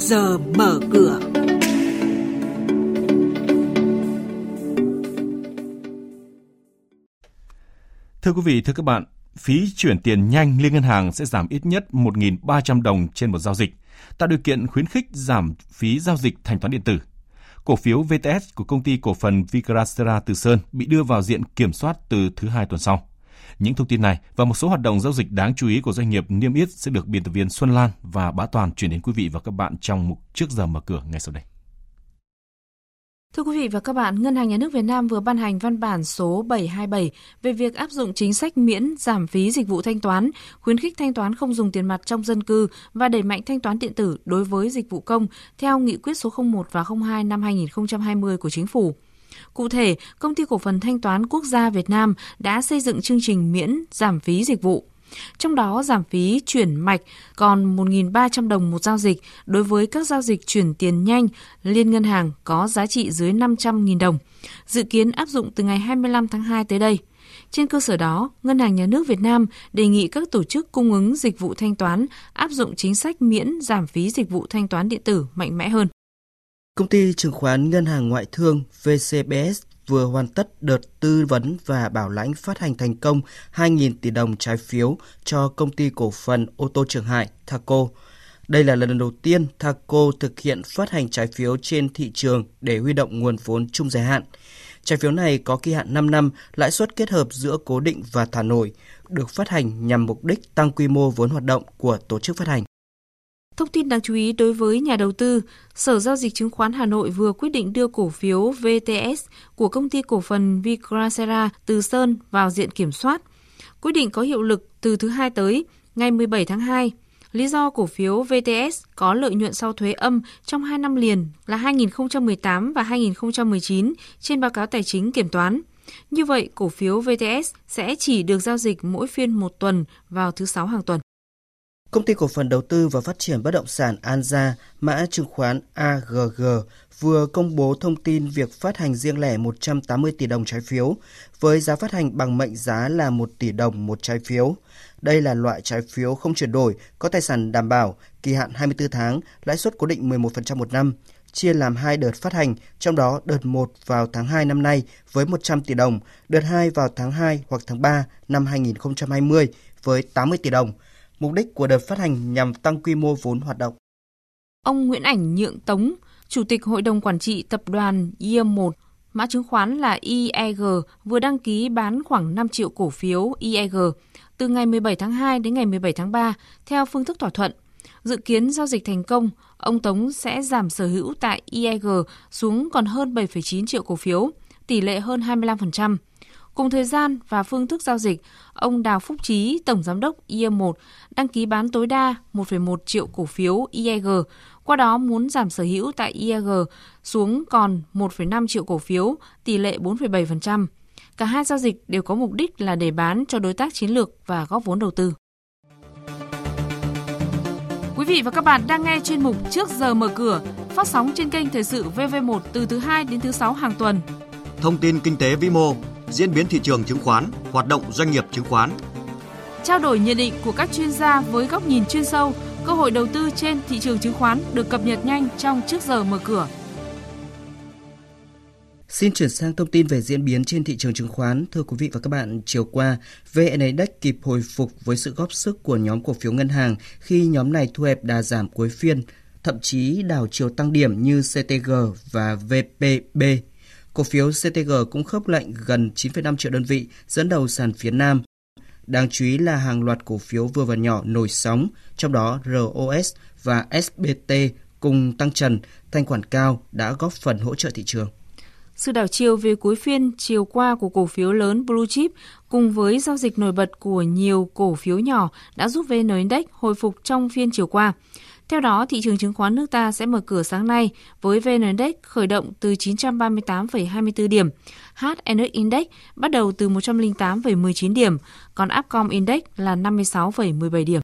giờ mở cửa. Thưa quý vị, thưa các bạn, phí chuyển tiền nhanh liên ngân hàng sẽ giảm ít nhất 1.300 đồng trên một giao dịch, tạo điều kiện khuyến khích giảm phí giao dịch thanh toán điện tử. Cổ phiếu VTS của công ty cổ phần Vigrasera Từ Sơn bị đưa vào diện kiểm soát từ thứ hai tuần sau. Những thông tin này và một số hoạt động giao dịch đáng chú ý của doanh nghiệp niêm yết sẽ được biên tập viên Xuân Lan và Bá Toàn chuyển đến quý vị và các bạn trong mục trước giờ mở cửa ngay sau đây. Thưa quý vị và các bạn, Ngân hàng Nhà nước Việt Nam vừa ban hành văn bản số 727 về việc áp dụng chính sách miễn giảm phí dịch vụ thanh toán, khuyến khích thanh toán không dùng tiền mặt trong dân cư và đẩy mạnh thanh toán điện tử đối với dịch vụ công theo nghị quyết số 01 và 02 năm 2020 của Chính phủ. Cụ thể, Công ty Cổ phần Thanh toán Quốc gia Việt Nam đã xây dựng chương trình miễn giảm phí dịch vụ. Trong đó giảm phí chuyển mạch còn 1.300 đồng một giao dịch đối với các giao dịch chuyển tiền nhanh liên ngân hàng có giá trị dưới 500.000 đồng. Dự kiến áp dụng từ ngày 25 tháng 2 tới đây. Trên cơ sở đó, Ngân hàng Nhà nước Việt Nam đề nghị các tổ chức cung ứng dịch vụ thanh toán áp dụng chính sách miễn giảm phí dịch vụ thanh toán điện tử mạnh mẽ hơn. Công ty chứng khoán Ngân hàng Ngoại thương VCBS vừa hoàn tất đợt tư vấn và bảo lãnh phát hành thành công 2.000 tỷ đồng trái phiếu cho công ty cổ phần ô tô Trường Hải Thaco. Đây là lần đầu tiên Thaco thực hiện phát hành trái phiếu trên thị trường để huy động nguồn vốn trung dài hạn. Trái phiếu này có kỳ hạn 5 năm, lãi suất kết hợp giữa cố định và thả nổi, được phát hành nhằm mục đích tăng quy mô vốn hoạt động của tổ chức phát hành. Thông tin đáng chú ý đối với nhà đầu tư, Sở Giao dịch Chứng khoán Hà Nội vừa quyết định đưa cổ phiếu VTS của công ty cổ phần Vicracera Từ Sơn vào diện kiểm soát. Quyết định có hiệu lực từ thứ hai tới, ngày 17 tháng 2. Lý do cổ phiếu VTS có lợi nhuận sau thuế âm trong 2 năm liền là 2018 và 2019 trên báo cáo tài chính kiểm toán. Như vậy, cổ phiếu VTS sẽ chỉ được giao dịch mỗi phiên một tuần vào thứ Sáu hàng tuần. Công ty cổ phần đầu tư và phát triển bất động sản Anza, mã chứng khoán AGG, vừa công bố thông tin việc phát hành riêng lẻ 180 tỷ đồng trái phiếu, với giá phát hành bằng mệnh giá là 1 tỷ đồng một trái phiếu. Đây là loại trái phiếu không chuyển đổi, có tài sản đảm bảo, kỳ hạn 24 tháng, lãi suất cố định 11% một năm, chia làm hai đợt phát hành, trong đó đợt 1 vào tháng 2 năm nay với 100 tỷ đồng, đợt 2 vào tháng 2 hoặc tháng 3 năm 2020 với 80 tỷ đồng – Mục đích của đợt phát hành nhằm tăng quy mô vốn hoạt động. Ông Nguyễn Ảnh Nhượng Tống, Chủ tịch Hội đồng Quản trị Tập đoàn IE1, mã chứng khoán là IEG, vừa đăng ký bán khoảng 5 triệu cổ phiếu IEG từ ngày 17 tháng 2 đến ngày 17 tháng 3 theo phương thức thỏa thuận. Dự kiến giao dịch thành công, ông Tống sẽ giảm sở hữu tại IEG xuống còn hơn 7,9 triệu cổ phiếu, tỷ lệ hơn 25%. Cùng thời gian và phương thức giao dịch, ông Đào Phúc Trí, Tổng Giám đốc IE1, đăng ký bán tối đa 1,1 triệu cổ phiếu IEG, qua đó muốn giảm sở hữu tại IEG xuống còn 1,5 triệu cổ phiếu, tỷ lệ 4,7%. Cả hai giao dịch đều có mục đích là để bán cho đối tác chiến lược và góp vốn đầu tư. Quý vị và các bạn đang nghe chuyên mục Trước giờ mở cửa, phát sóng trên kênh Thời sự VV1 từ thứ 2 đến thứ 6 hàng tuần. Thông tin kinh tế vĩ mô, diễn biến thị trường chứng khoán, hoạt động doanh nghiệp chứng khoán. Trao đổi nhận định của các chuyên gia với góc nhìn chuyên sâu, cơ hội đầu tư trên thị trường chứng khoán được cập nhật nhanh trong trước giờ mở cửa. Xin chuyển sang thông tin về diễn biến trên thị trường chứng khoán. Thưa quý vị và các bạn, chiều qua, VN Index kịp hồi phục với sự góp sức của nhóm cổ phiếu ngân hàng khi nhóm này thu hẹp đà giảm cuối phiên, thậm chí đảo chiều tăng điểm như CTG và VPB Cổ phiếu CTG cũng khớp lệnh gần 9,5 triệu đơn vị, dẫn đầu sàn phía Nam. Đáng chú ý là hàng loạt cổ phiếu vừa và nhỏ nổi sóng, trong đó ROS và SBT cùng tăng trần, thanh khoản cao đã góp phần hỗ trợ thị trường. Sự đảo chiều về cuối phiên chiều qua của cổ phiếu lớn Blue Chip cùng với giao dịch nổi bật của nhiều cổ phiếu nhỏ đã giúp VN Index hồi phục trong phiên chiều qua. Theo đó, thị trường chứng khoán nước ta sẽ mở cửa sáng nay với VN Index khởi động từ 938,24 điểm, HNX Index bắt đầu từ 108,19 điểm, còn Upcom Index là 56,17 điểm.